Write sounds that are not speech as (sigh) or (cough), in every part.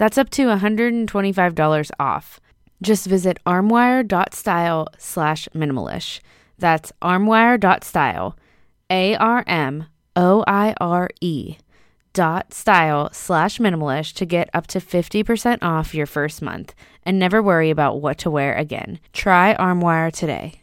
That's up to $125 off. Just visit armoire.style slash minimalish. That's armoire.style, A R M O I R E dot style slash minimalish to get up to 50% off your first month and never worry about what to wear again. Try Armoire today.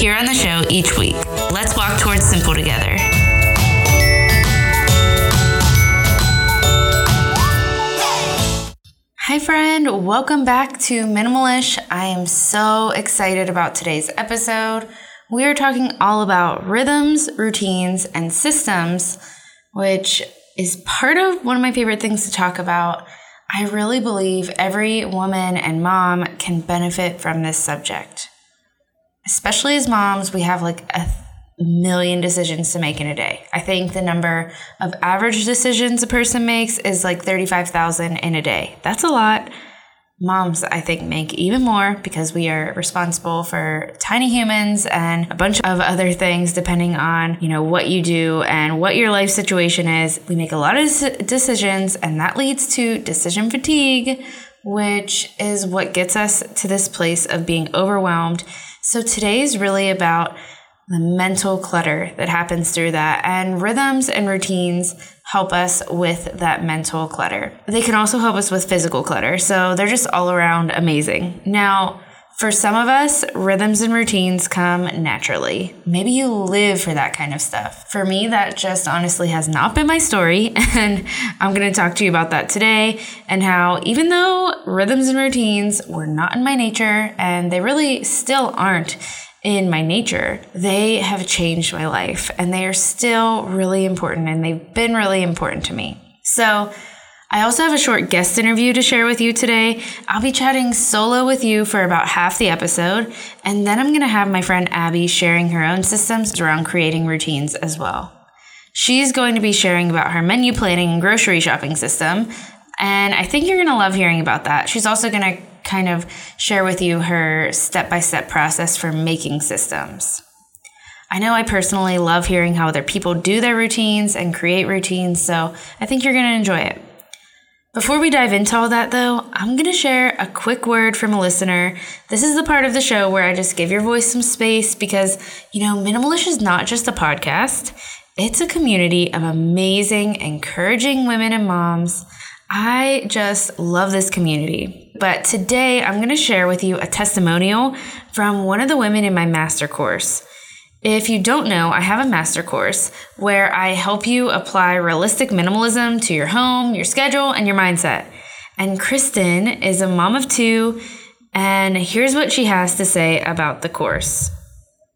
Here on the show each week. Let's walk towards simple together. Hi, friend. Welcome back to Minimalish. I am so excited about today's episode. We are talking all about rhythms, routines, and systems, which is part of one of my favorite things to talk about. I really believe every woman and mom can benefit from this subject especially as moms, we have like a million decisions to make in a day. I think the number of average decisions a person makes is like 35,000 in a day. That's a lot. Moms, I think, make even more because we are responsible for tiny humans and a bunch of other things depending on, you know, what you do and what your life situation is. We make a lot of decisions and that leads to decision fatigue, which is what gets us to this place of being overwhelmed so today is really about the mental clutter that happens through that. And rhythms and routines help us with that mental clutter. They can also help us with physical clutter. So they're just all around amazing. Now, for some of us, rhythms and routines come naturally. Maybe you live for that kind of stuff. For me, that just honestly has not been my story. (laughs) And I'm going to talk to you about that today and how, even though rhythms and routines were not in my nature and they really still aren't in my nature, they have changed my life and they are still really important and they've been really important to me. So, I also have a short guest interview to share with you today. I'll be chatting solo with you for about half the episode, and then I'm going to have my friend Abby sharing her own systems around creating routines as well. She's going to be sharing about her menu planning and grocery shopping system, and I think you're going to love hearing about that. She's also going to kind of share with you her step by step process for making systems. I know I personally love hearing how other people do their routines and create routines, so I think you're going to enjoy it. Before we dive into all that, though, I'm going to share a quick word from a listener. This is the part of the show where I just give your voice some space because, you know, Minimalish is not just a podcast, it's a community of amazing, encouraging women and moms. I just love this community. But today I'm going to share with you a testimonial from one of the women in my master course. If you don't know, I have a master course where I help you apply realistic minimalism to your home, your schedule, and your mindset. And Kristen is a mom of two, and here's what she has to say about the course.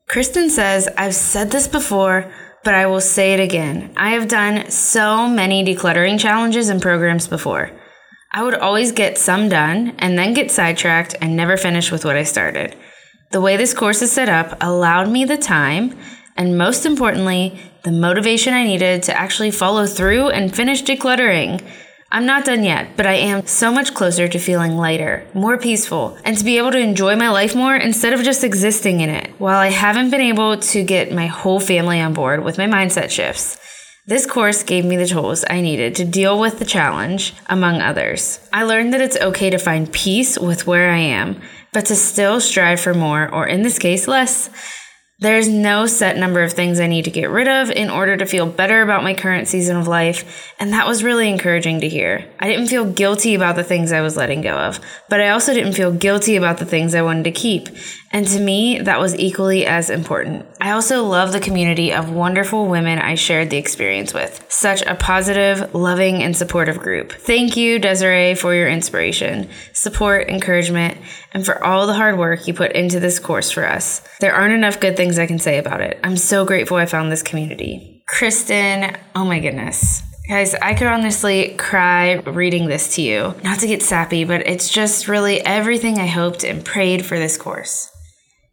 Kristen says, I've said this before, but I will say it again. I have done so many decluttering challenges and programs before. I would always get some done and then get sidetracked and never finish with what I started. The way this course is set up allowed me the time and, most importantly, the motivation I needed to actually follow through and finish decluttering. I'm not done yet, but I am so much closer to feeling lighter, more peaceful, and to be able to enjoy my life more instead of just existing in it. While I haven't been able to get my whole family on board with my mindset shifts, this course gave me the tools I needed to deal with the challenge, among others. I learned that it's okay to find peace with where I am but to still strive for more, or in this case, less. There's no set number of things I need to get rid of in order to feel better about my current season of life, and that was really encouraging to hear. I didn't feel guilty about the things I was letting go of, but I also didn't feel guilty about the things I wanted to keep. And to me, that was equally as important. I also love the community of wonderful women I shared the experience with. Such a positive, loving, and supportive group. Thank you, Desiree, for your inspiration, support, encouragement, and for all the hard work you put into this course for us. There aren't enough good things I can say about it. I'm so grateful I found this community. Kristen, oh my goodness. Guys, I could honestly cry reading this to you. Not to get sappy, but it's just really everything I hoped and prayed for this course.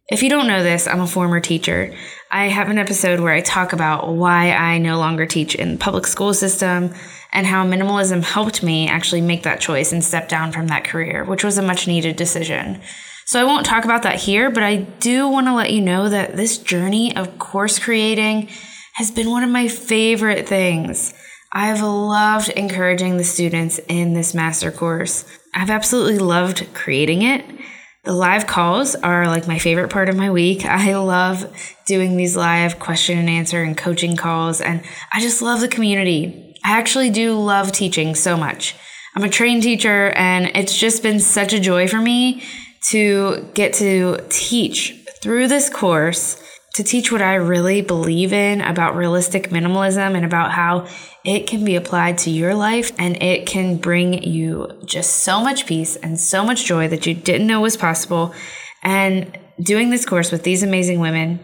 If you don't know this, I'm a former teacher. I have an episode where I talk about why I no longer teach in the public school system and how minimalism helped me actually make that choice and step down from that career, which was a much needed decision. So I won't talk about that here, but I do want to let you know that this journey of course creating has been one of my favorite things. I've loved encouraging the students in this master course. I've absolutely loved creating it. The live calls are like my favorite part of my week. (laughs) I love doing these live question and answer and coaching calls, and I just love the community. I actually do love teaching so much. I'm a trained teacher, and it's just been such a joy for me to get to teach through this course to teach what I really believe in about realistic minimalism and about how it can be applied to your life and it can bring you just so much peace and so much joy that you didn't know was possible. And doing this course with these amazing women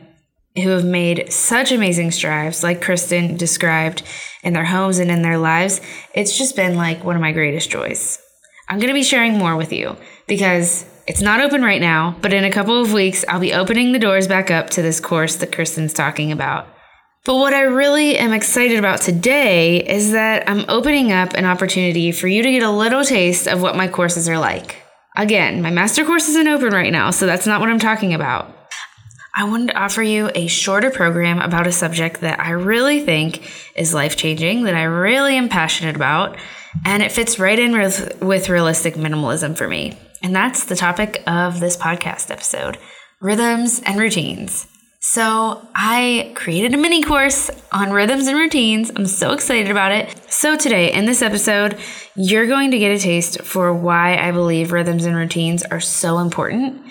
who have made such amazing strides, like Kristen described, in their homes and in their lives, it's just been like one of my greatest joys. I'm going to be sharing more with you because it's not open right now, but in a couple of weeks, I'll be opening the doors back up to this course that Kristen's talking about. But what I really am excited about today is that I'm opening up an opportunity for you to get a little taste of what my courses are like. Again, my master course isn't open right now, so that's not what I'm talking about. I wanted to offer you a shorter program about a subject that I really think is life changing, that I really am passionate about, and it fits right in with, with realistic minimalism for me. And that's the topic of this podcast episode rhythms and routines. So, I created a mini course on rhythms and routines. I'm so excited about it. So, today in this episode, you're going to get a taste for why I believe rhythms and routines are so important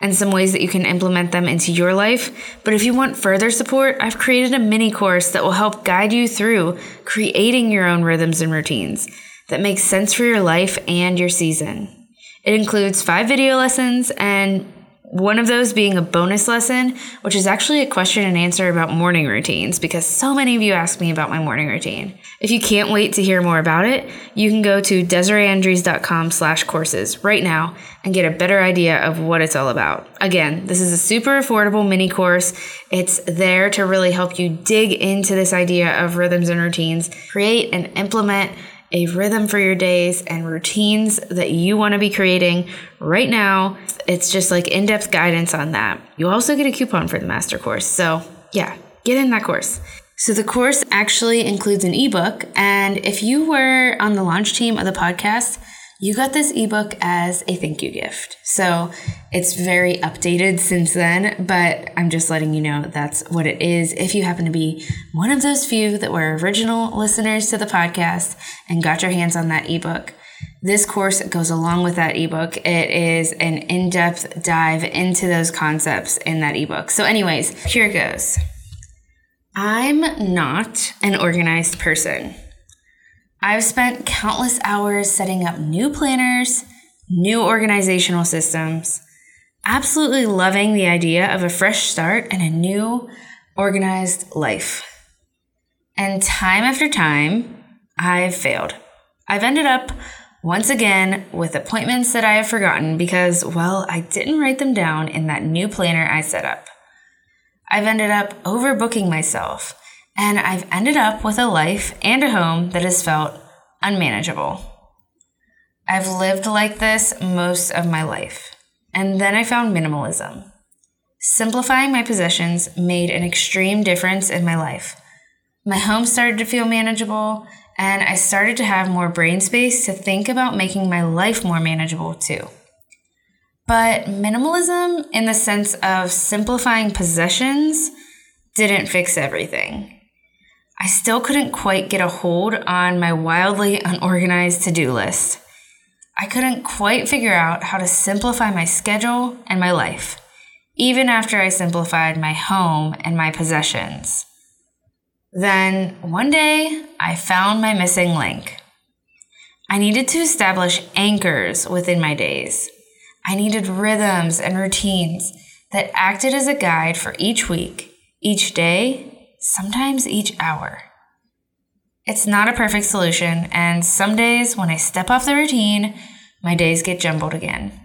and some ways that you can implement them into your life. But if you want further support, I've created a mini course that will help guide you through creating your own rhythms and routines that makes sense for your life and your season. It includes five video lessons and one of those being a bonus lesson, which is actually a question and answer about morning routines because so many of you ask me about my morning routine. If you can't wait to hear more about it, you can go to desireeandrews.com slash courses right now and get a better idea of what it's all about. Again, this is a super affordable mini course. It's there to really help you dig into this idea of rhythms and routines, create and implement a rhythm for your days and routines that you want to be creating right now. It's just like in depth guidance on that. You also get a coupon for the master course. So, yeah, get in that course. So the course actually includes an ebook. And if you were on the launch team of the podcast, you got this ebook as a thank you gift. So it's very updated since then, but I'm just letting you know that's what it is. If you happen to be one of those few that were original listeners to the podcast and got your hands on that ebook, this course goes along with that ebook. It is an in depth dive into those concepts in that ebook. So, anyways, here it goes. I'm not an organized person. I've spent countless hours setting up new planners, new organizational systems, absolutely loving the idea of a fresh start and a new organized life. And time after time, I've failed. I've ended up once again with appointments that I have forgotten because, well, I didn't write them down in that new planner I set up. I've ended up overbooking myself, and I've ended up with a life and a home that has felt unmanageable. I've lived like this most of my life, and then I found minimalism. Simplifying my possessions made an extreme difference in my life. My home started to feel manageable, and I started to have more brain space to think about making my life more manageable too. But minimalism, in the sense of simplifying possessions, didn't fix everything. I still couldn't quite get a hold on my wildly unorganized to do list. I couldn't quite figure out how to simplify my schedule and my life, even after I simplified my home and my possessions. Then one day, I found my missing link. I needed to establish anchors within my days I needed rhythms and routines that acted as a guide for each week, each day, sometimes each hour. It's not a perfect solution, and some days when I step off the routine, my days get jumbled again.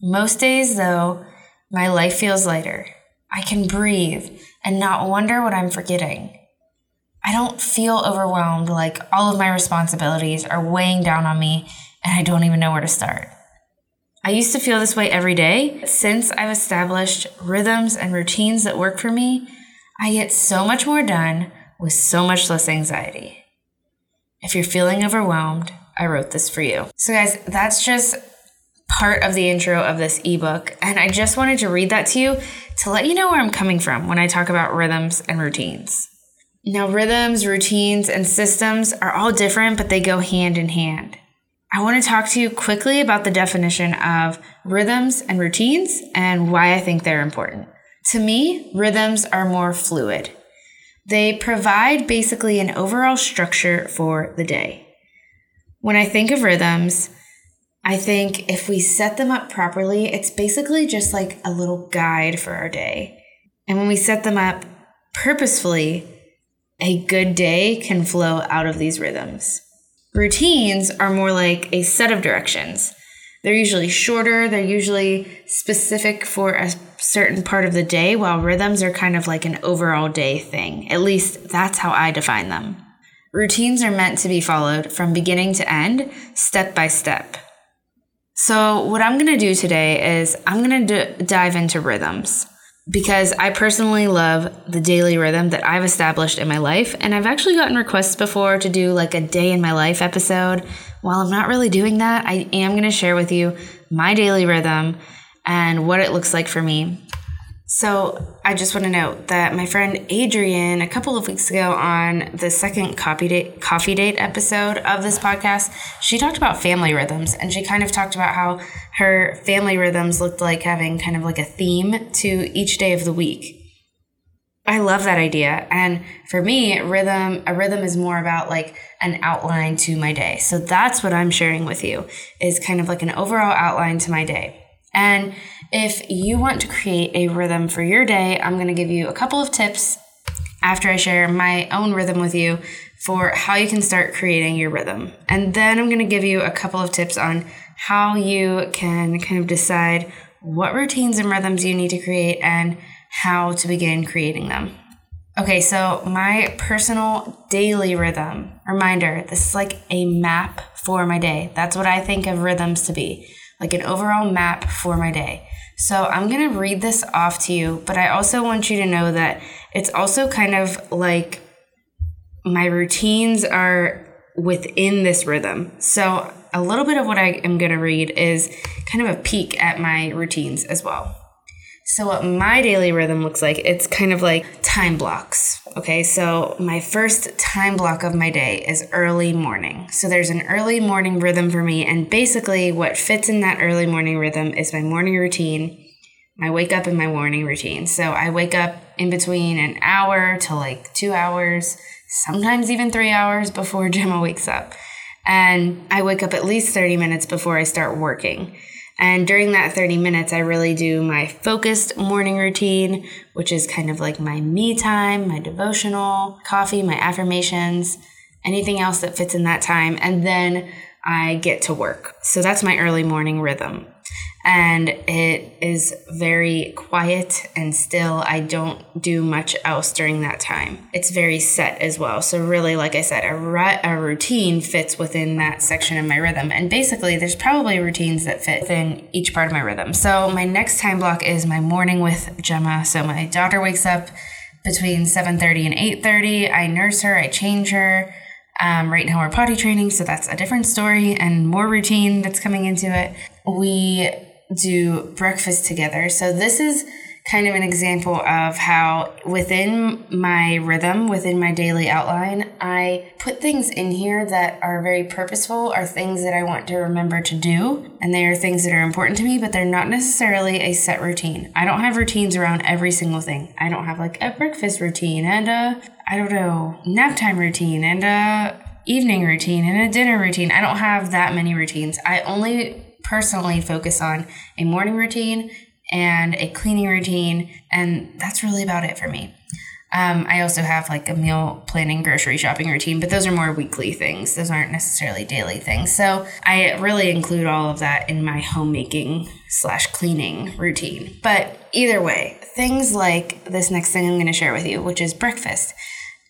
Most days, though, my life feels lighter. I can breathe and not wonder what I'm forgetting. I don't feel overwhelmed like all of my responsibilities are weighing down on me and I don't even know where to start. I used to feel this way every day. Since I've established rhythms and routines that work for me, I get so much more done with so much less anxiety. If you're feeling overwhelmed, I wrote this for you. So, guys, that's just part of the intro of this ebook. And I just wanted to read that to you to let you know where I'm coming from when I talk about rhythms and routines. Now, rhythms, routines, and systems are all different, but they go hand in hand. I want to talk to you quickly about the definition of rhythms and routines and why I think they're important. To me, rhythms are more fluid. They provide basically an overall structure for the day. When I think of rhythms, I think if we set them up properly, it's basically just like a little guide for our day. And when we set them up purposefully, a good day can flow out of these rhythms. Routines are more like a set of directions. They're usually shorter, they're usually specific for a certain part of the day, while rhythms are kind of like an overall day thing. At least that's how I define them. Routines are meant to be followed from beginning to end, step by step. So, what I'm going to do today is I'm going to d- dive into rhythms because I personally love the daily rhythm that I've established in my life. And I've actually gotten requests before to do like a day in my life episode. While I'm not really doing that, I am going to share with you my daily rhythm and what it looks like for me. So I just want to note that my friend Adrienne, a couple of weeks ago on the second coffee date, coffee date episode of this podcast, she talked about family rhythms and she kind of talked about how her family rhythms looked like having kind of like a theme to each day of the week. I love that idea. And for me, rhythm, a rhythm is more about like an outline to my day. So that's what I'm sharing with you is kind of like an overall outline to my day. And if you want to create a rhythm for your day, I'm going to give you a couple of tips after I share my own rhythm with you for how you can start creating your rhythm. And then I'm going to give you a couple of tips on how you can kind of decide what routines and rhythms you need to create and how to begin creating them. Okay, so my personal daily rhythm reminder this is like a map for my day. That's what I think of rhythms to be like an overall map for my day. So I'm going to read this off to you, but I also want you to know that it's also kind of like my routines are within this rhythm. So, a little bit of what I am going to read is kind of a peek at my routines as well. So, what my daily rhythm looks like, it's kind of like time blocks. Okay, so my first time block of my day is early morning. So, there's an early morning rhythm for me, and basically, what fits in that early morning rhythm is my morning routine, my wake up, and my morning routine. So, I wake up in between an hour to like two hours sometimes even three hours before (laughs) Gemma wakes up. And I wake up at least 30 minutes before I start working. And during that 30 minutes, I really do my focused morning routine, which is kind of like my me time, my devotional, coffee, my affirmations, anything else that fits in that time. And then I get to work. So that's my early morning rhythm and it is very quiet and still. I don't do much else during that time. It's very set as well. So, really, like I said, a, ru- a routine fits within that section of my rhythm. And basically, there's probably routines that fit within each part of my rhythm. So, my next time block is my morning with Gemma. So, my daughter wakes up between 7.30 and 8.30 i nurse her i change her um, right now we're potty training so that's a different story and more routine that's coming into it we do breakfast together. So this is kind of an example of how within my rhythm, within my daily outline, I put things in here that are very purposeful, are things that I want to remember to do, and they are things that are important to me, but they're not necessarily a set routine. I don't have routines around every single thing. I don't have like a breakfast routine and a I don't know, nap time routine and a evening routine and a dinner routine. I don't have that many routines. I only personally focus on a morning routine and a cleaning routine, and that's really about it for me. Um, I also have like a meal planning, grocery shopping routine, but those are more weekly things. Those aren't necessarily daily things. So I really include all of that in my homemaking slash cleaning routine. But either way, things like this next thing I'm going to share with you, which is breakfast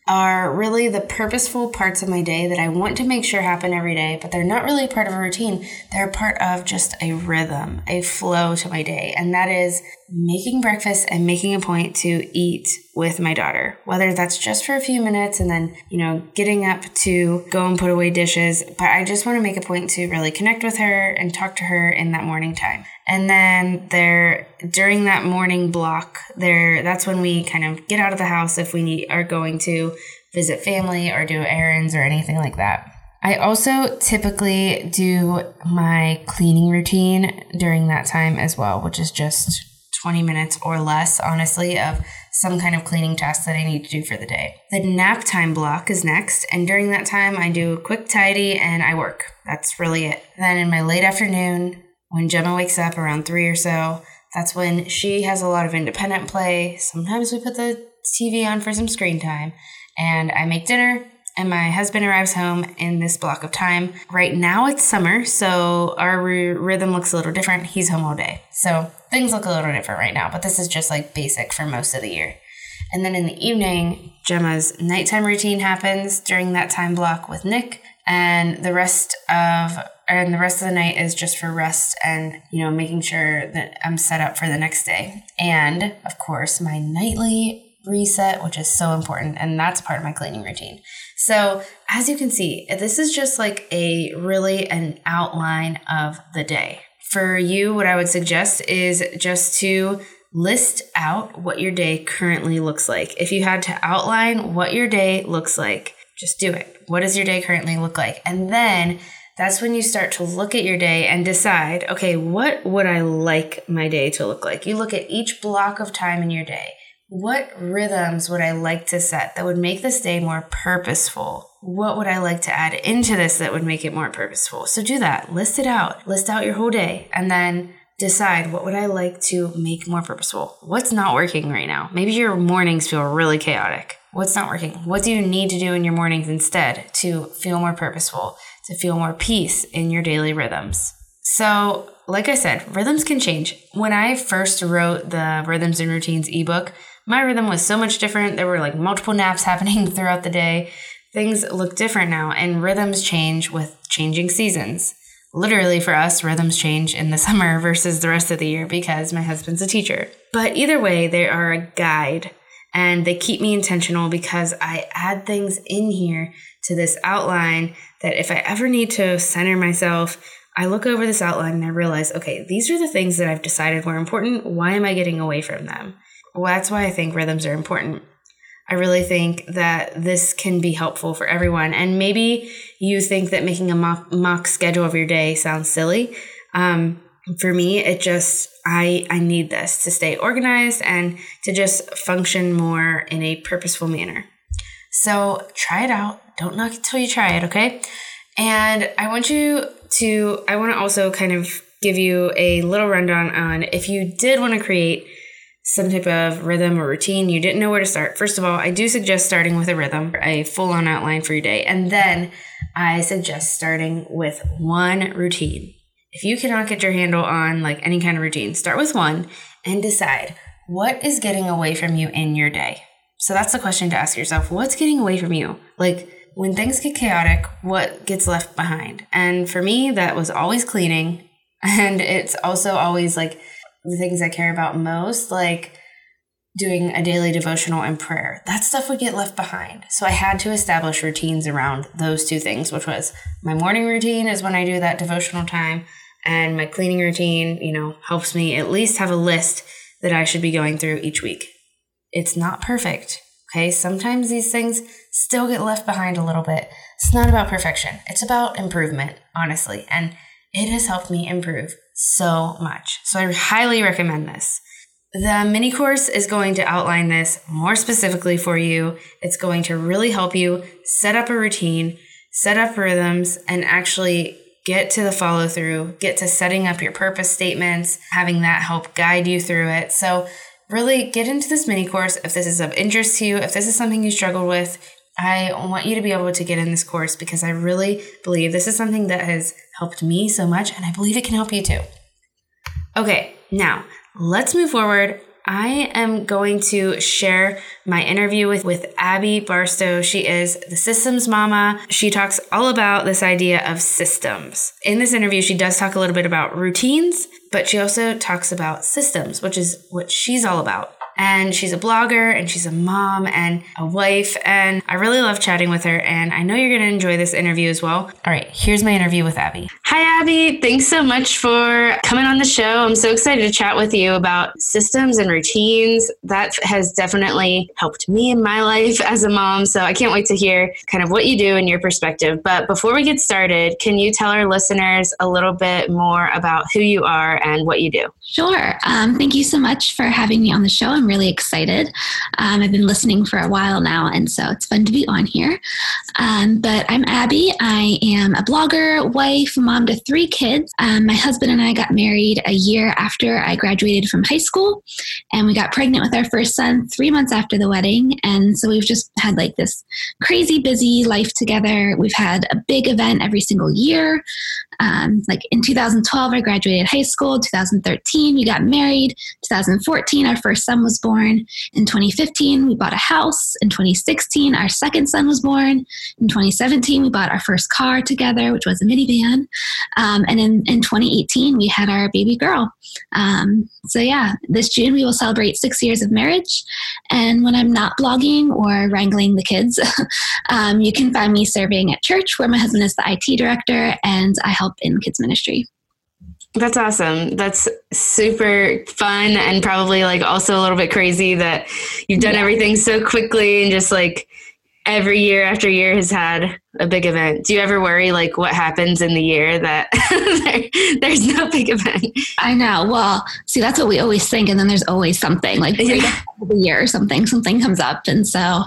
are really the purposeful parts of my day that I want to make sure happen every day, but they're not really part of a routine. They're part of just a rhythm, a flow to my day. And that is making breakfast and making a point to eat with my daughter, whether that's just for a few minutes and then, you know, getting up to go and put away dishes. But I just want to make a point to really connect with her and talk to her in that morning time. And then there, during that morning block, there, that's when we kind of get out of the house if we need, are going to visit family or do errands or anything like that. I also typically do my cleaning routine during that time as well, which is just 20 minutes or less, honestly, of some kind of cleaning task that I need to do for the day. The nap time block is next, and during that time, I do a quick tidy and I work. That's really it. Then in my late afternoon, when Gemma wakes up around three or so, that's when she has a lot of independent play. Sometimes we put the TV on for some screen time, and I make dinner. And my husband arrives home in this block of time. Right now it's summer, so our rhythm looks a little different. He's home all day. So things look a little different right now, but this is just like basic for most of the year. And then in the evening, Gemma's nighttime routine happens during that time block with Nick, and the rest of and the rest of the night is just for rest and you know making sure that I'm set up for the next day. And of course, my nightly reset, which is so important, and that's part of my cleaning routine. So, as you can see, this is just like a really an outline of the day for you, what I would suggest is just to list out what your day currently looks like. If you had to outline what your day looks like, just do it. What does your day currently look like? And then that's when you start to look at your day and decide, okay, what would I like my day to look like? You look at each block of time in your day. What rhythms would I like to set that would make this day more purposeful? What would I like to add into this that would make it more purposeful? So do that. List it out. List out your whole day and then decide what would I like to make more purposeful? What's not working right now? Maybe your mornings feel really chaotic. What's not working? What do you need to do in your mornings instead to feel more purposeful, to feel more peace in your daily rhythms? So, like I said, rhythms can change. When I first wrote the Rhythms and Routines ebook, my rhythm was so much different. There were like multiple naps (laughs) happening throughout the day. Things look different now, and rhythms change with changing seasons. Literally, for us, rhythms change in the (laughs) summer versus the rest of the year because my husband's a teacher. But either way, they are a guide And they keep me intentional because I add things in here to this outline that if I ever need to center myself, I look over this outline and I realize, okay, these are the things that I've decided were important. Why am I getting away from them? Well, that's why I think rhythms are important. I really think that this can be helpful for everyone. And maybe you think that making a mock, mock schedule of your day sounds silly. Um, for me, it just, I, I need this to stay organized and to just function more in a purposeful manner. So try it out. Don't knock it till you try it, okay? And I want you to, I want to also kind of give you a little rundown on if you did want to create some type of rhythm or routine, you didn't know where to start. First of all, I do suggest starting with a rhythm, a full on outline for your day. And then I suggest starting with one routine. If you cannot get your handle on like any kind of routine, start with one and decide what is getting away from you in your day. So that's the question to ask yourself. What's getting away from you? Like when things get chaotic, what gets left behind? And for me, that was always cleaning. (laughs) And it's also always like the things I care about most, like doing a daily devotional and prayer. That stuff would get left behind. So I had to establish routines around those two things, which was my morning routine is when I do that devotional time, and my cleaning routine, you know, helps me at least have a list that I should be going through each week. It's not perfect. Okay, sometimes these things still get left behind a little bit. It's not about perfection, it's about improvement, honestly. And it has helped me improve so much. So I highly recommend this. The mini course is going to outline this more specifically for you. It's going to really help you set up a routine, set up rhythms, and actually get to the follow through, get to setting up your purpose statements, having that help guide you through it. So, really get into this mini course if this is of interest to you, if this is something you struggled with, I want you to be able to get in this course because I really believe this is something that has helped me so much, and I believe it can help you too. Okay, now let's move forward. I am going to share my interview with, with Abby Barstow. She is the systems mama. She talks all about this idea of systems. In this interview, she does talk a little bit about routines, but she also talks about systems, which is what she's all about and she's a blogger and she's a mom and a wife. And I really love chatting with her. And I know you're going to enjoy this interview as well. All right, here's my interview with Abby. Hi, Abby. Thanks so much for coming on the show. I'm so excited to chat with you about systems and routines. That has definitely helped me in my life as a mom. So I can't wait to hear kind of what you do and your perspective. But before we get started, can you tell our listeners a little bit more about who you are and what you do? Sure. Um, thank you so much for having me on the show. I'm I'm really excited. Um, I've been listening for a while now, and so it's fun to be on here. Um, but I'm Abby. I am a blogger, wife, mom to three kids. Um, my husband and I got married a year after I graduated from high school, and we got pregnant with our first son three months after the wedding. And so we've just had like this crazy busy life together. We've had a big event every single year. Um, like in 2012, I graduated high school. 2013, we got married. 2014, our first son was born. In 2015, we bought a house. In 2016, our second son was born. In 2017, we bought our first car together, which was a minivan. Um, and in, in 2018, we had our baby girl. Um, so, yeah, this June we will celebrate six years of marriage. And when I'm not blogging or wrangling the kids, (laughs) um, you can find me serving at church where my husband is the IT director and I help in kids ministry. That's awesome. That's super fun and probably like also a little bit crazy that you've done yeah. everything so quickly and just like every year after year has had a big event. Do you ever worry like what happens in the year that (laughs) there, there's no big event? I know. Well, see, that's what we always think, and then there's always something like yeah. the year or something, something comes up, and so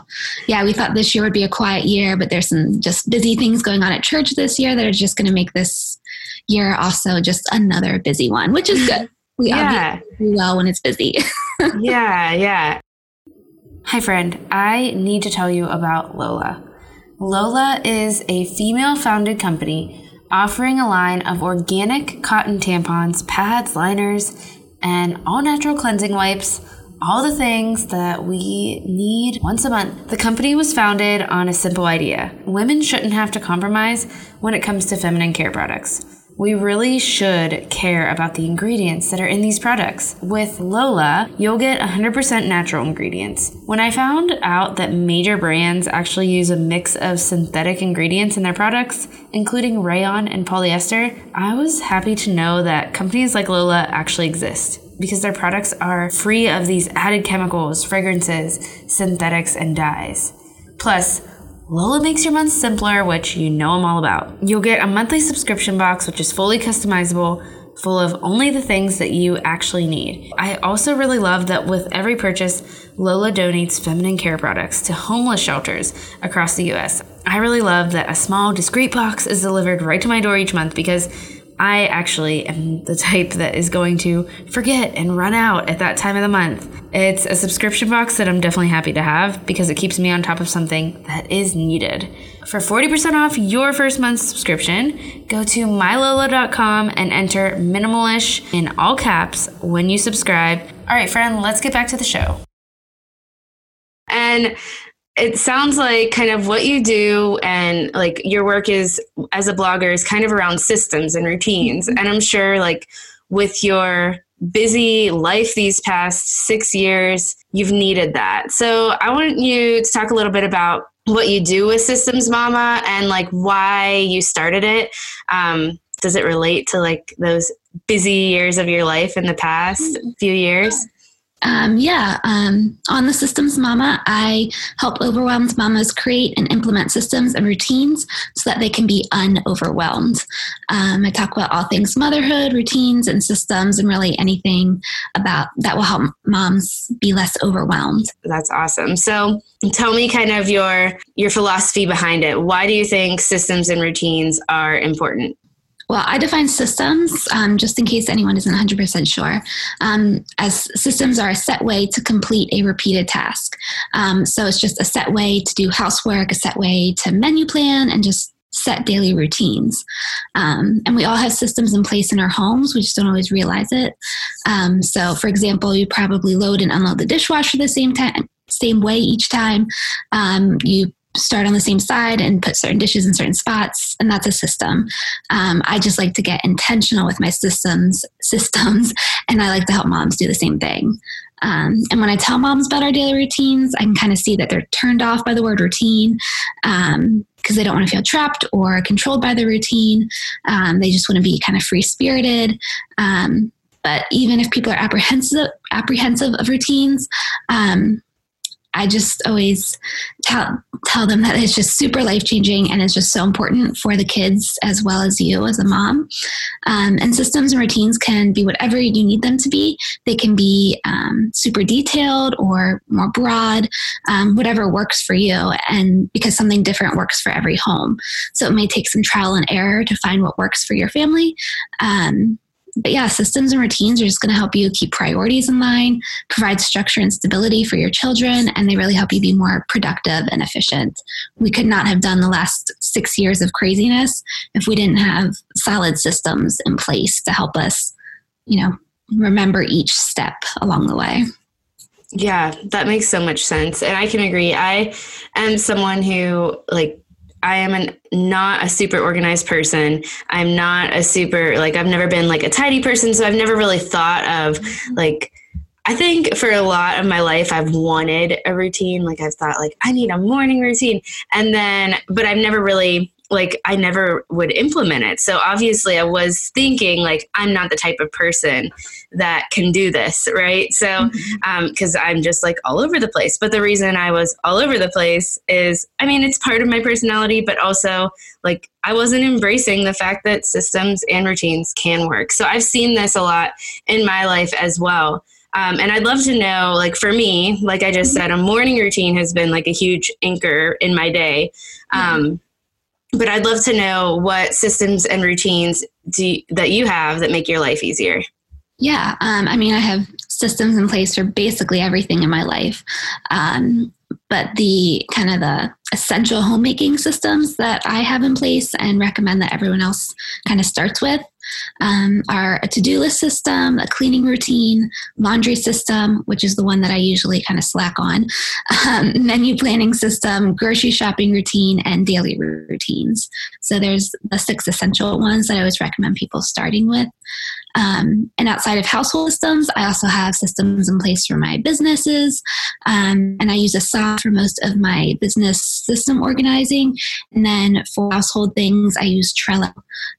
yeah, we thought this year would be a quiet year, but there's some just busy things going on at church this year that are just going to make this year also just another busy one, which is good. We yeah. do well when it's busy. (laughs) yeah, yeah. Hi, friend. I need to tell you about Lola. Lola is a female founded company offering a line of organic cotton tampons, pads, liners, and all natural cleansing wipes. All the things that we need once a month. The company was founded on a simple idea women shouldn't have to compromise when it comes to feminine care products. We really should care about the ingredients that are in these products. With Lola, you'll get 100% natural ingredients. When I found out that major brands actually use a mix of synthetic ingredients in their products, including rayon and polyester, I was happy to know that companies like Lola actually exist because their products are free of these added chemicals, fragrances, synthetics, and dyes. Plus, Lola makes your months simpler, which you know I'm all about. You'll get a monthly subscription box, which is fully customizable, full of only the things that you actually need. I also really love that with every purchase, Lola donates feminine care products to homeless shelters across the US. I really love that a small, discreet box is delivered right to my door each month because I actually am the type that is going to forget and run out at that time of the month. It's a subscription box that I'm definitely happy to have because it keeps me on top of something that is needed. For 40% off your first month's subscription, go to mylola.com and enter minimalish in all caps when you subscribe. All right, friend, let's get back to the show. And it sounds like kind of what you do and like your work is as a blogger is kind of around systems and routines. Mm-hmm. and i'm sure like with your busy life these past six years you've needed that. So i want you to talk a little bit about what you do with systems mama and like why you started it. Um, does it relate to like those busy years of your life in the past mm-hmm. few years um, yeah, um, on the Systems Mama, I help overwhelmed mamas create and implement systems and routines so that they can be unoverwhelmed. Um, I talk about all things motherhood, routines, and systems, and really anything about that will help moms be less overwhelmed. That's awesome. So, tell me kind of your your philosophy behind it. Why do you think systems and routines are important? Well, I define systems, um, just in case anyone isn't 100% sure, um, as systems are a set way to complete a repeated task. Um, so it's just a set way to do housework, a set way to menu plan, and just set daily routines. Um, and we all have systems in place in our homes, we just don't always realize it. Um, so, for example, you probably load and unload the dishwasher the same time. Same way each time. Um, you start on the same side and put certain dishes in certain spots and that's a system. Um, i just like to get intentional with my systems systems (laughs) and i like to help moms do the same thing. Um, and when i tell moms about our daily routines i can kind of see that they're turned off by the word routine because um, they don't want to feel trapped or controlled by the routine. Um, they just want to be kind of free spirited um, but even if people are apprehensive apprehensive of routines um, I just always tell tell them that it's just super life changing and it's just so important for the kids as well as you as a mom. Um, and systems and routines can be whatever you need them to be. They can be um, super detailed or more broad, um, whatever works for you. And because something different works for every home, so it may take some trial and error to find what works for your family. Um, but yeah, systems and routines are just going to help you keep priorities in line, provide structure and stability for your children, and they really help you be more productive and efficient. We could not have done the last six years of craziness if we didn't have solid systems in place to help us, you know, remember each step along the way. Yeah, that makes so much sense. And I can agree. I am someone who, like, I am an, not a super organized person. I'm not a super like I've never been like a tidy person, so I've never really thought of like I think for a lot of my life I've wanted a routine. Like I've thought like I need a morning routine and then but I've never really like I never would implement it. So obviously I was thinking like I'm not the type of person that can do this, right? So because mm-hmm. um, I'm just like all over the place. But the reason I was all over the place is I mean it's part of my personality, but also like I wasn't embracing the fact that systems and routines can work. So I've seen this a lot in my life as well. Um, and I'd love to know, like for me, like I just mm-hmm. said, a morning routine has been like a huge anchor in my day. Um, but I'd love to know what systems and routines do that you have that make your life easier. Yeah, um, I mean, I have systems in place for basically everything in my life. Um, but the kind of the essential homemaking systems that I have in place and recommend that everyone else kind of starts with um, are a to-do list system, a cleaning routine, laundry system, which is the one that I usually kind of slack on, um, (laughs) menu planning system, grocery shopping routine, and daily routines. So there's the six essential ones that I always recommend people starting with. Um, and outside of household systems, I also have systems in place for my businesses. Um, and I use Asana for most of my business system organizing. And then for household things, I use Trello.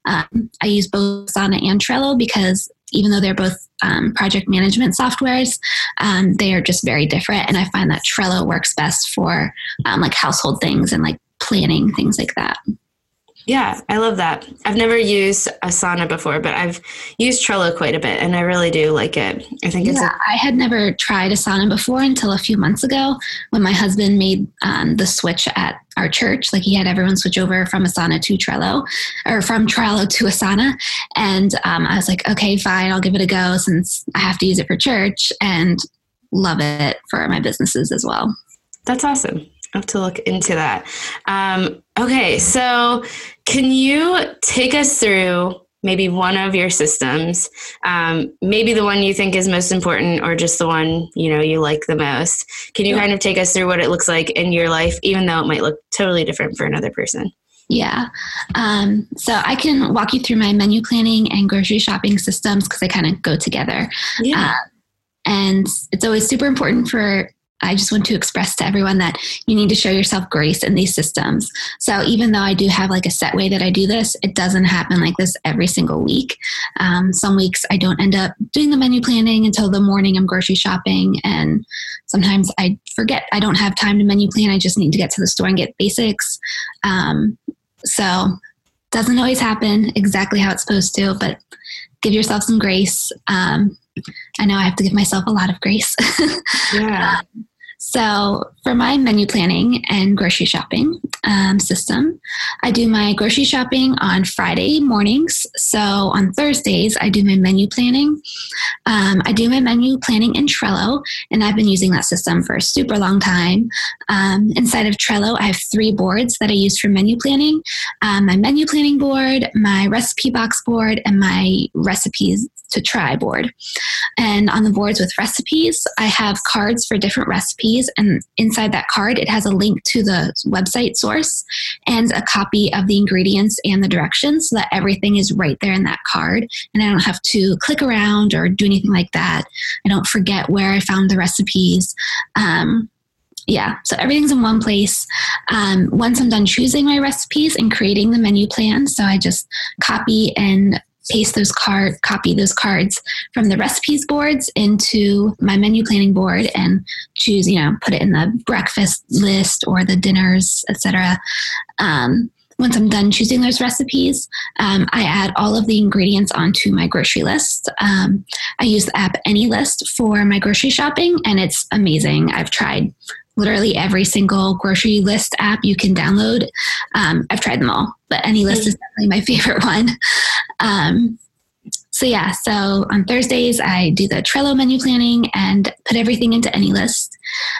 Um, I use both Asana and Trello because even though they're both um, project management softwares, um, they are just very different. And I find that Trello works best for um, like household things and like planning, things like that. Yeah, I love that. I've never used Asana before, but I've used Trello quite a bit and I really do like it. I think it's. Yeah, a- I had never tried Asana before until a few months ago when my husband made um, the switch at our church. Like he had everyone switch over from Asana to Trello or from Trello to Asana. And um, I was like, okay, fine, I'll give it a go since I have to use it for church and love it for my businesses as well. That's awesome. I have to look into that. Um, okay, so can you take us through maybe one of your systems, um, maybe the one you think is most important, or just the one you know you like the most? Can you yeah. kind of take us through what it looks like in your life, even though it might look totally different for another person? Yeah. Um, so I can walk you through my menu planning and grocery shopping systems because they kind of go together. Yeah. Uh, and it's always super important for I just want to express to everyone that you need to show yourself grace in these systems. So even though I do have like a set way that I do this, it doesn't happen like this every single week. Um, some weeks I don't end up doing the menu planning until the morning I'm grocery shopping, and sometimes I forget I don't have time to menu plan. I just need to get to the store and get basics. Um, so doesn't always happen exactly how it's supposed to, but give yourself some grace. Um, I know I have to give myself a lot of grace. (laughs) yeah. Um, so, for my menu planning and grocery shopping um, system, I do my grocery shopping on Friday mornings. So, on Thursdays, I do my menu planning. Um, I do my menu planning in Trello, and I've been using that system for a super long time. Um, inside of Trello, I have three boards that I use for menu planning um, my menu planning board, my recipe box board, and my recipes to try board. And on the boards with recipes, I have cards for different recipes. And inside that card, it has a link to the website source and a copy of the ingredients and the directions so that everything is right there in that card. And I don't have to click around or do anything like that. I don't forget where I found the recipes. Um, yeah, so everything's in one place. Um, once I'm done choosing my recipes and creating the menu plan, so I just copy and paste those card copy those cards from the recipes boards into my menu planning board and choose you know put it in the breakfast list or the dinners etc um, once I'm done choosing those recipes, um, I add all of the ingredients onto my grocery list. Um, I use the app AnyList for my grocery shopping, and it's amazing. I've tried literally every single grocery list app you can download. Um, I've tried them all, but AnyList is definitely my (laughs) favorite one. Um, so yeah, so on Thursdays I do the Trello menu planning and put everything into AnyList.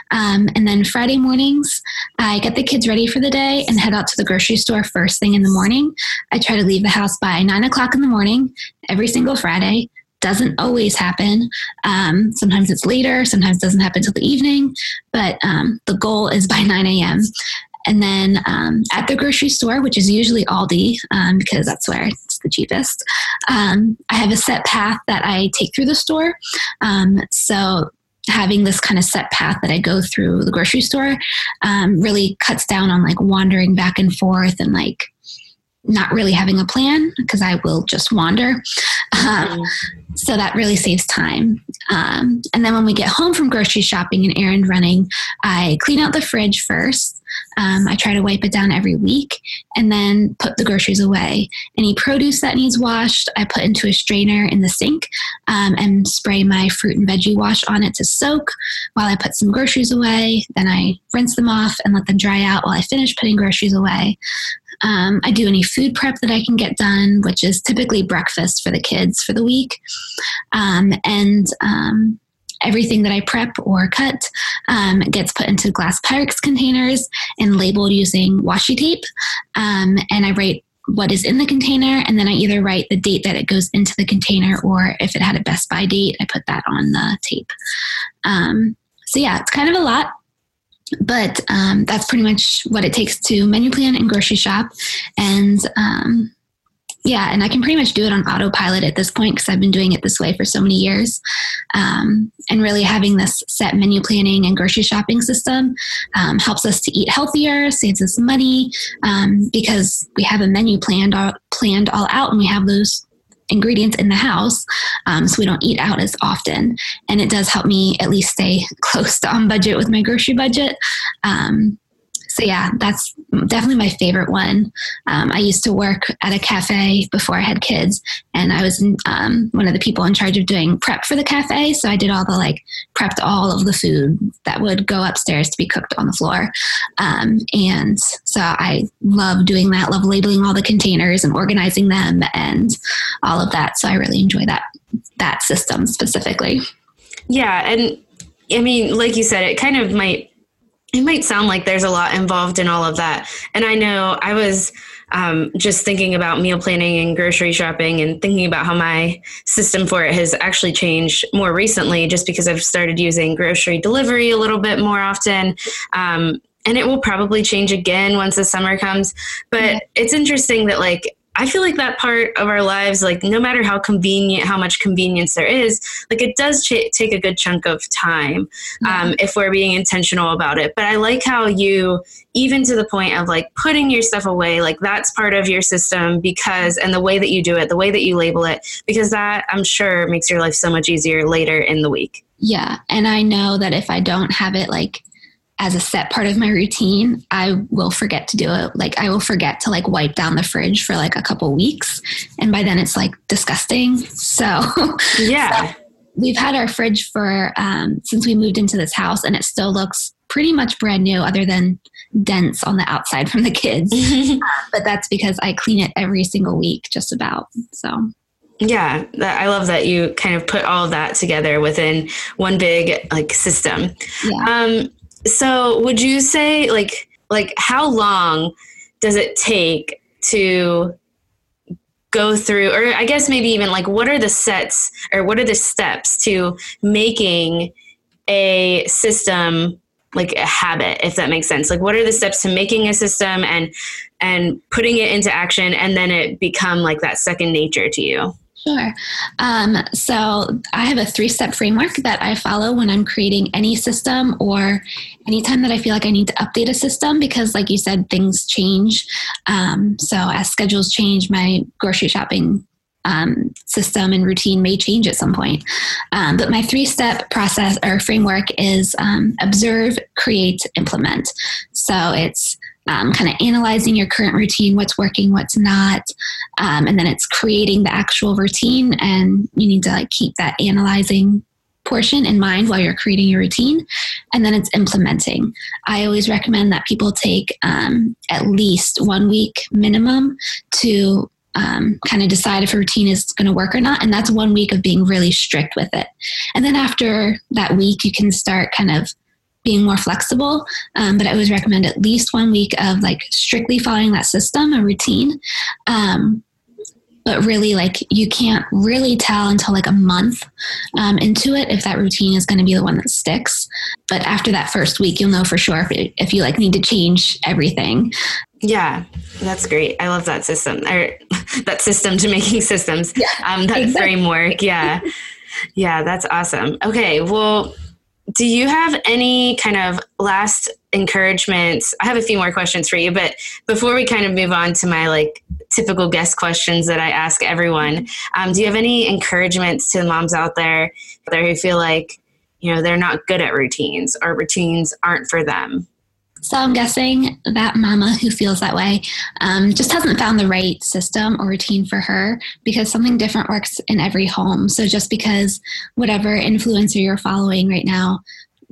Um, and then Friday mornings I get the kids ready for the day and head out to the grocery store first thing in the morning. I try to leave the house by nine o'clock in the morning every single Friday doesn't always happen. Um, sometimes it's later, sometimes doesn't happen till the evening, but um, the goal is by (laughs) 9 a.m. And then um, at the grocery store, which is usually Aldi, um, because that's where the cheapest, um, I have a set path that I take through the store. Um, so having this kind of set path that I go through the grocery store um, really cuts down on like wandering back and forth and like not really having a plan because I will just wander. Um, so that really saves time. Um, and then when we get home from grocery shopping and errand running, I clean out the fridge first. Um, I try to wipe it down every week and then put the groceries away. Any produce that needs washed, I put into a strainer in the sink um, and spray my fruit and veggie wash on it to soak while I put some groceries away. Then I rinse them off and let them dry out while I finish putting groceries away. Um, I do any food prep that I can get done, which is typically breakfast for the kids for the week. Um, and um, everything that I prep or cut um, gets put into glass Pyrex containers and labeled using washi tape. Um, and I write what is in the container, and then I either write the date that it goes into the container, or if it had a best by date, I put that on the tape. Um, so yeah, it's kind of a lot, but um, that's pretty much what it takes to menu plan and grocery shop. And um, yeah, and I can pretty much do it on autopilot at this point because I've been doing it this way for so many years. Um, and really having this set menu planning and grocery shopping system um, helps us to eat healthier, saves us money um, because we have a menu planned all, planned all out and we have those ingredients in the house um, so we don't eat out as often and it does help me at least stay (laughs) close to on budget with my grocery budget um, so yeah, that's definitely my favorite one. Um, I used to work at a cafe before I had kids, and I was um, one of the people in charge of doing prep for the cafe. So I did all the like prepped all of the food that would go upstairs to be cooked on the floor, um, and so I love doing that. Love labeling all the containers and organizing them and all of that. So I really enjoy that that system specifically. Yeah, and I mean, like you said, it kind of might it might sound like there's a lot involved in all of that. And I know I was um, just thinking about meal planning and grocery shopping and thinking about how my system for it has actually changed more recently just because I've started using grocery delivery a little bit more often. Um, and it will probably change again once the summer comes. But it's interesting that, like, I feel like that part of our lives, like no matter how convenient, how much convenience there is, like it does ch- take a good chunk of time um, if we're being intentional about it. But I like how you, even to the point of like putting your stuff away, like that's part of your system because, and the way that you do it, the way that you label it, because that I'm sure makes your life so much easier later in the week. Yeah. And I know that if I don't have it like as a set part of my routine, I will forget to do it. Like I will forget to like wipe down the fridge for like a couple weeks. And by then it's like disgusting. So (laughs) yeah. So we've had our fridge for um, since we moved into this house and it still looks pretty much brand new other than dents on the outside from the kids. (laughs) but that's because I clean it every single week, just about. So yeah, I love that you kind of put all of that together within one big like system. Yeah. Um, so would you say like like how long does it take to go through or I guess maybe even like what are the sets or what are the steps to making a system like a habit if that makes sense? Like what are the steps to making a system and and putting it into action and then it become like that second nature to you Sure. Um, so I have a three step framework that I follow when I'm creating any system or anytime that I feel like I need to update a system because, like you said, things change. Um, so as schedules change, my grocery shopping um, system and routine may change at some point. Um, but my three step process or framework is um, observe, create, implement. So it's um, kind of analyzing your current routine, what's working, what's not, um, and then it's creating the actual routine. And you need to like keep that analyzing portion in mind while you're creating your routine, and then it's implementing. I always recommend that people take um, at least one week minimum to um, kind of decide if a routine is going to work or not. And that's one week of being really strict with it. And then after that week, you can start kind of being more flexible. Um, but I always recommend at least one week of like strictly following that system, a routine. Um, but really, like you can't really tell until like a month um, into it if that routine is going to be the one that sticks. But after that first week, you'll know for sure if, it, if you like need to change everything. Yeah, that's great. I love that system or (laughs) that system to making systems. Yeah, um, that exactly. framework. Yeah. Yeah, that's awesome. Okay. Well, do you have any kind of last encouragements? I have a few more questions for you, but before we kind of move on to my like typical guest questions that I ask everyone, um, do you have any encouragements to the moms out there, there who feel like you know they're not good at routines or routines aren't for them? So I'm guessing that mama who feels that way um, just hasn't found the right system or routine for her because something different works in every home. So just because whatever influencer you're following right now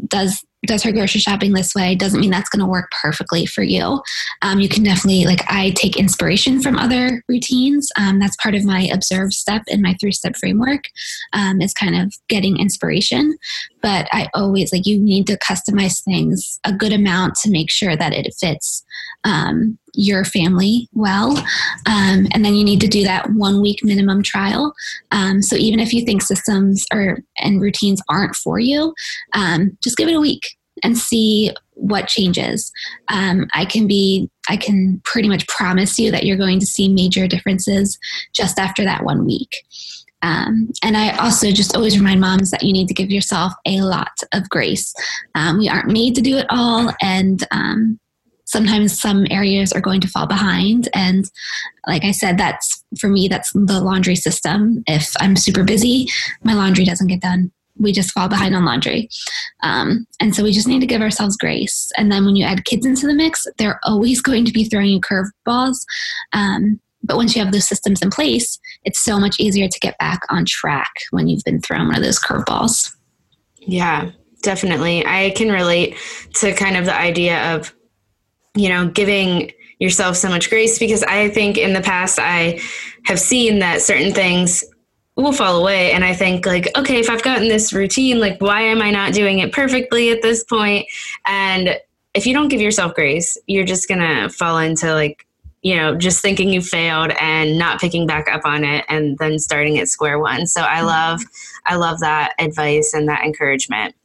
does does her grocery shopping this way doesn't mean that's going to work perfectly for you. Um, you can definitely, like, I take inspiration from other routines. Um, that's part of my observe step in my three step framework, um, is kind of getting inspiration. But I always, like, you need to customize things a good amount to make sure that it fits um, your family well. Um, and then you need to do that one week minimum trial. Um, so even if you think systems or and routines aren't for you, um, just give it a week and see what changes. Um, I can be, I can pretty much promise you that you're going to see major differences just after that one week. Um, and I also just always remind moms that you need to give yourself a lot of grace. Um, we aren't made to do it all, and um, sometimes some areas are going to fall behind. And like I said, that's for me, that's the laundry system. If I'm super busy, my laundry doesn't get done we just fall behind on laundry. Um, and so we just need to give ourselves grace. And then when you add kids into the mix, they're always (laughs) going to be throwing you curveballs. Um, but once you have those systems in place, it's so much easier to get back on track when you've been thrown one of those curveballs. Yeah, definitely. I can relate to kind of the idea of, you know, giving yourself so much grace because I think in the past I have seen that certain things will fall away and i think like okay if i've gotten this routine like why am i not doing it perfectly at this point? And if you don't give yourself grace you're just gonna fall into like you know just thinking you failed and not picking back up on it and then starting at square one. So i love i love that advice and that encouragement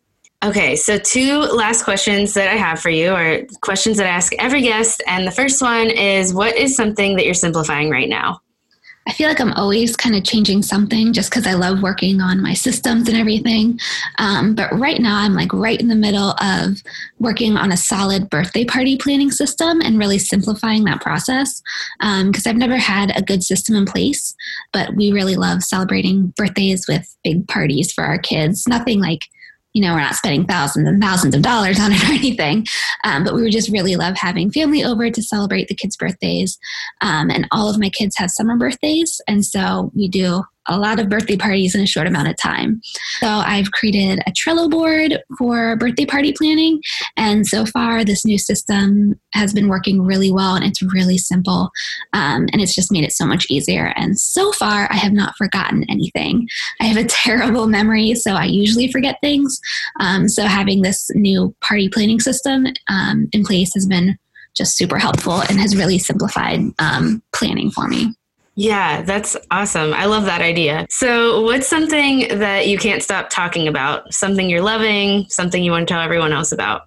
okay so two last questions that i have for you are questions that i ask every guest and the first one is what is something that you're simplifying right now I feel like I'm always kind of changing something just because I love working on my systems and everything. Um, but right now, I'm like right in the middle of working on a solid birthday party planning system and really simplifying that process because um, I've never had a good system in place. But we really love celebrating birthdays with big parties for our kids. Nothing like you know, we're not spending thousands and thousands of dollars on it or (laughs) anything. Um, but we would just really love having family over to celebrate the kids' birthdays. Um, and all of my kids have summer birthdays. And so we do a lot of birthday parties in a short amount of time. So I've created a Trello board for birthday party planning. And so far, this new system has been working really well and it's really simple. Um, and it's just made it so much easier. And so far, I have not forgotten anything. I have a (laughs) terrible memory, so I usually forget things. Um, so having this new party planning system um, in place has been just super helpful and has really simplified um, planning for me. Yeah, that's awesome. I love that idea. So, what's something that you can't stop talking about? Something you're loving, something you want to tell everyone else about?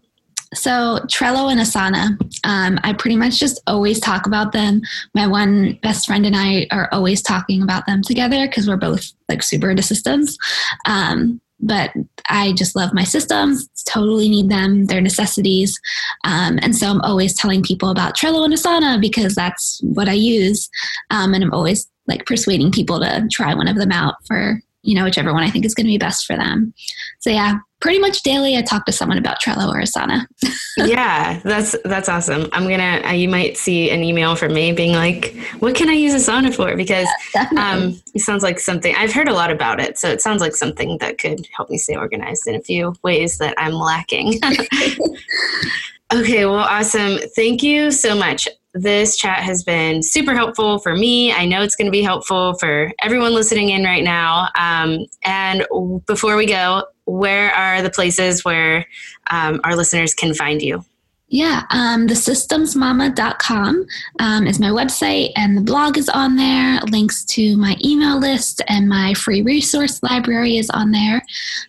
So, Trello and Asana, um, I pretty much just always talk about them. My one best friend and I are always talking about them together because we're both like super into systems. Um, but I just love my systems, totally need them, they're necessities. Um, and so I'm always telling people about Trello and Asana because that's what I use. Um, and I'm always like persuading people to try one of them out for, you know, whichever one I think is going to be best for them. So yeah, pretty much daily I talk to someone about Trello or Asana. (laughs) yeah, that's that's awesome. I'm gonna uh, you might see an email from me being like, "What can I use Asana for?" Because yeah, um, it sounds like something I've heard a lot about it, so it sounds like something that could help me stay organized in a few ways that I'm lacking. (laughs) (laughs) okay, well, awesome. Thank you so much. This chat has been super helpful for me. I know it's going to be helpful for everyone listening in right now. Um, and before we go, where are the places where um, our listeners can find you? Yeah, um, thesystemsmama.com um, is my website, and the blog is on there. Links to my email list and my free resource library is on there.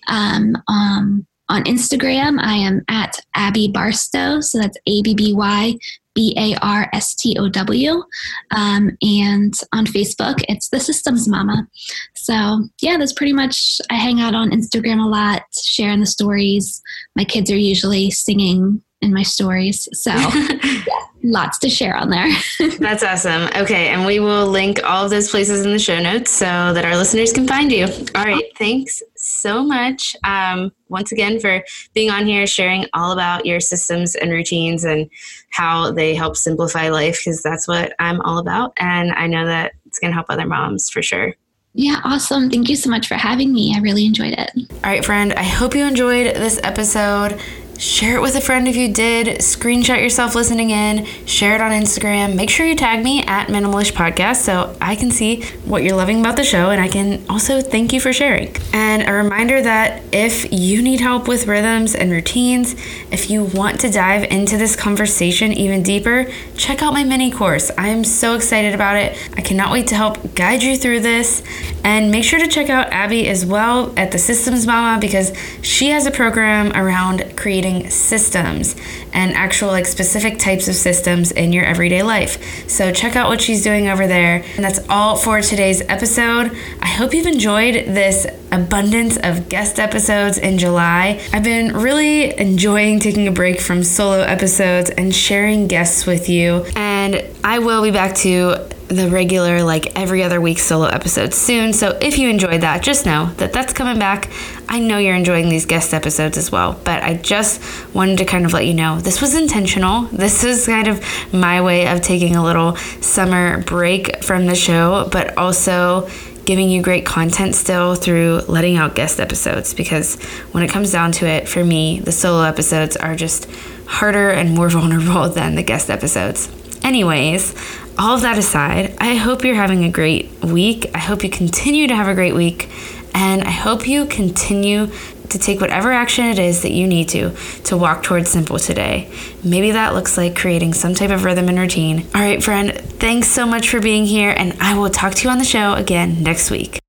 Um, um on Instagram, I am at Abby Barstow, so that's A B B Y B A R S T O W. Um, and on Facebook, it's The Systems Mama. So, yeah, that's pretty much, I hang out on Instagram a lot, sharing the stories. My kids are usually singing in my stories. So, (laughs) yeah, lots to share on there. (laughs) That's awesome. Okay. And we will link all of those places in the show notes so that our listeners can find you. All right. Thanks so much um, once again for being on here, sharing all about your systems and routines and how they help simplify life, because that's what I'm all about. And I know that it's going to help other moms for sure. Yeah, awesome. Thank you so much for having me. I really enjoyed it. All right, friend. I hope you enjoyed this episode. Share it with a friend if you did. Screenshot yourself listening in. Share it on Instagram. Make sure you tag me at Minimalish Podcast so I can see what you're loving about the show and I can also thank you for sharing. And a reminder that if you need help with rhythms and routines, if you want to dive into this conversation even deeper, check out my mini course. I am so excited about it. I cannot wait to help guide you through this. And make sure to check out Abby as well at the Systems Mama because she has a program around creating systems and actual like specific types of systems in your everyday life. So check out what she's doing over there. And that's all for today's episode. I hope you've enjoyed this abundance of guest episodes in July. I've been really enjoying taking a break from solo episodes and sharing guests with you. And I will be back to the regular, like every other week solo episodes soon. So if you enjoyed that, just know that that's coming back. I know you're enjoying these guest episodes as well, but I just wanted to kind of let you know this was intentional. This is kind of my way of taking a little summer break from the show, but also giving you great content still through letting out guest episodes because when it comes down to it, for me, the solo episodes are just harder and more (laughs) vulnerable than the guest episodes. Anyways, all of that aside, I hope you're having a great week. I hope you continue to have a great week. And I hope you continue to take whatever action it is that you need to to walk towards simple today. Maybe that looks like creating some type of rhythm and routine. All right, friend, thanks so much for being here, and I will talk to you on the show again next week.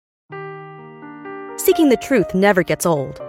Seeking the truth never gets old.